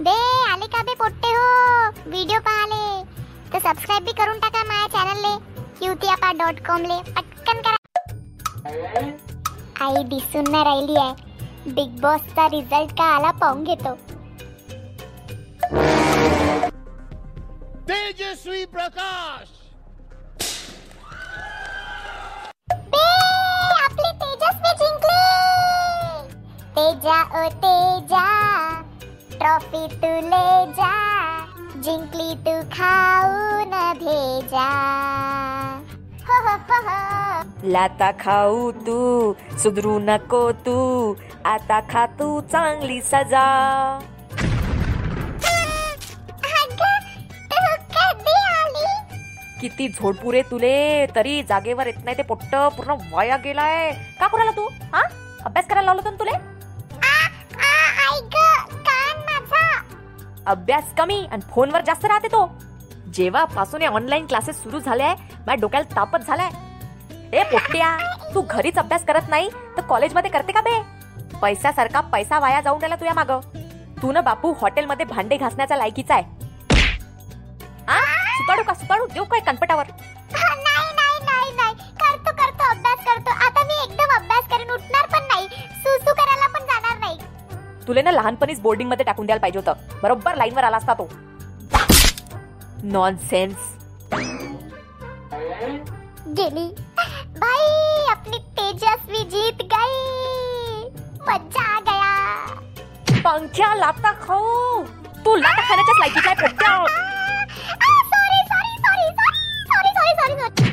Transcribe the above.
बे आले का बे पोट्टे हो। व्हिडिओ पाहाले तर सबस्क्राईब बी करून टाका माझ्या चॅनलले क्यूतियापा डॉट कॉम ले। पटकन करा। आई दिसून नाही राहिली आहे। बिग बॉसचा रिझल्ट का आला पाहून घेतो। तेजस्वी प्रकाश! आपली तेजस्वी जिंकली! तेजा ओ तेजा। ट्रॉफी तू ले जा जिंकली तू खाऊन भेजा. हो हो हो हो. लाता खाऊ तू सुधरू नको तू आता खा तू चांगली सजा. किती झोडपुरे तुले तरी जागेवर येत नाही ते पोट्ट पूर्ण वाया गेलाय. का करायला तू? हा? अभ्यास करायला लावलं तुले? अभ्यास कमी आणि फोनवर जास्त राहते तो. जेव्हापासून हे ऑनलाईन क्लासेस सुरू झाले माझ्या डोक्याला तापच झालाय. ए पोट्ट्या तू घरीच अभ्यास करत नाही तर कॉलेजमध्ये करते का बे? पैशासारखा पैसा वाया जाऊन राहिला तुझ्या माग. तू ना बापू हॉटेलमध्ये भांडे घासण्याचा लायकीचा आहे. आ? सुताडू का सुताडू? देऊ काय कनपटावर? तुले ना लहानपणीच बोर्डिंगमध्ये टाकून द्यायला पाहिजे होतं. बरोबर लाईनवर आला असता तो. नॉनसेन्स गेली. भाई अपनी तेजस्वी जीत गई. मजा आ गया. पंख्या लाता खाऊ. तू लाता खाण्याच्याच लायकीचा आहे पोट्ट्या sorry sorry sorry sorry sorry sorry sorry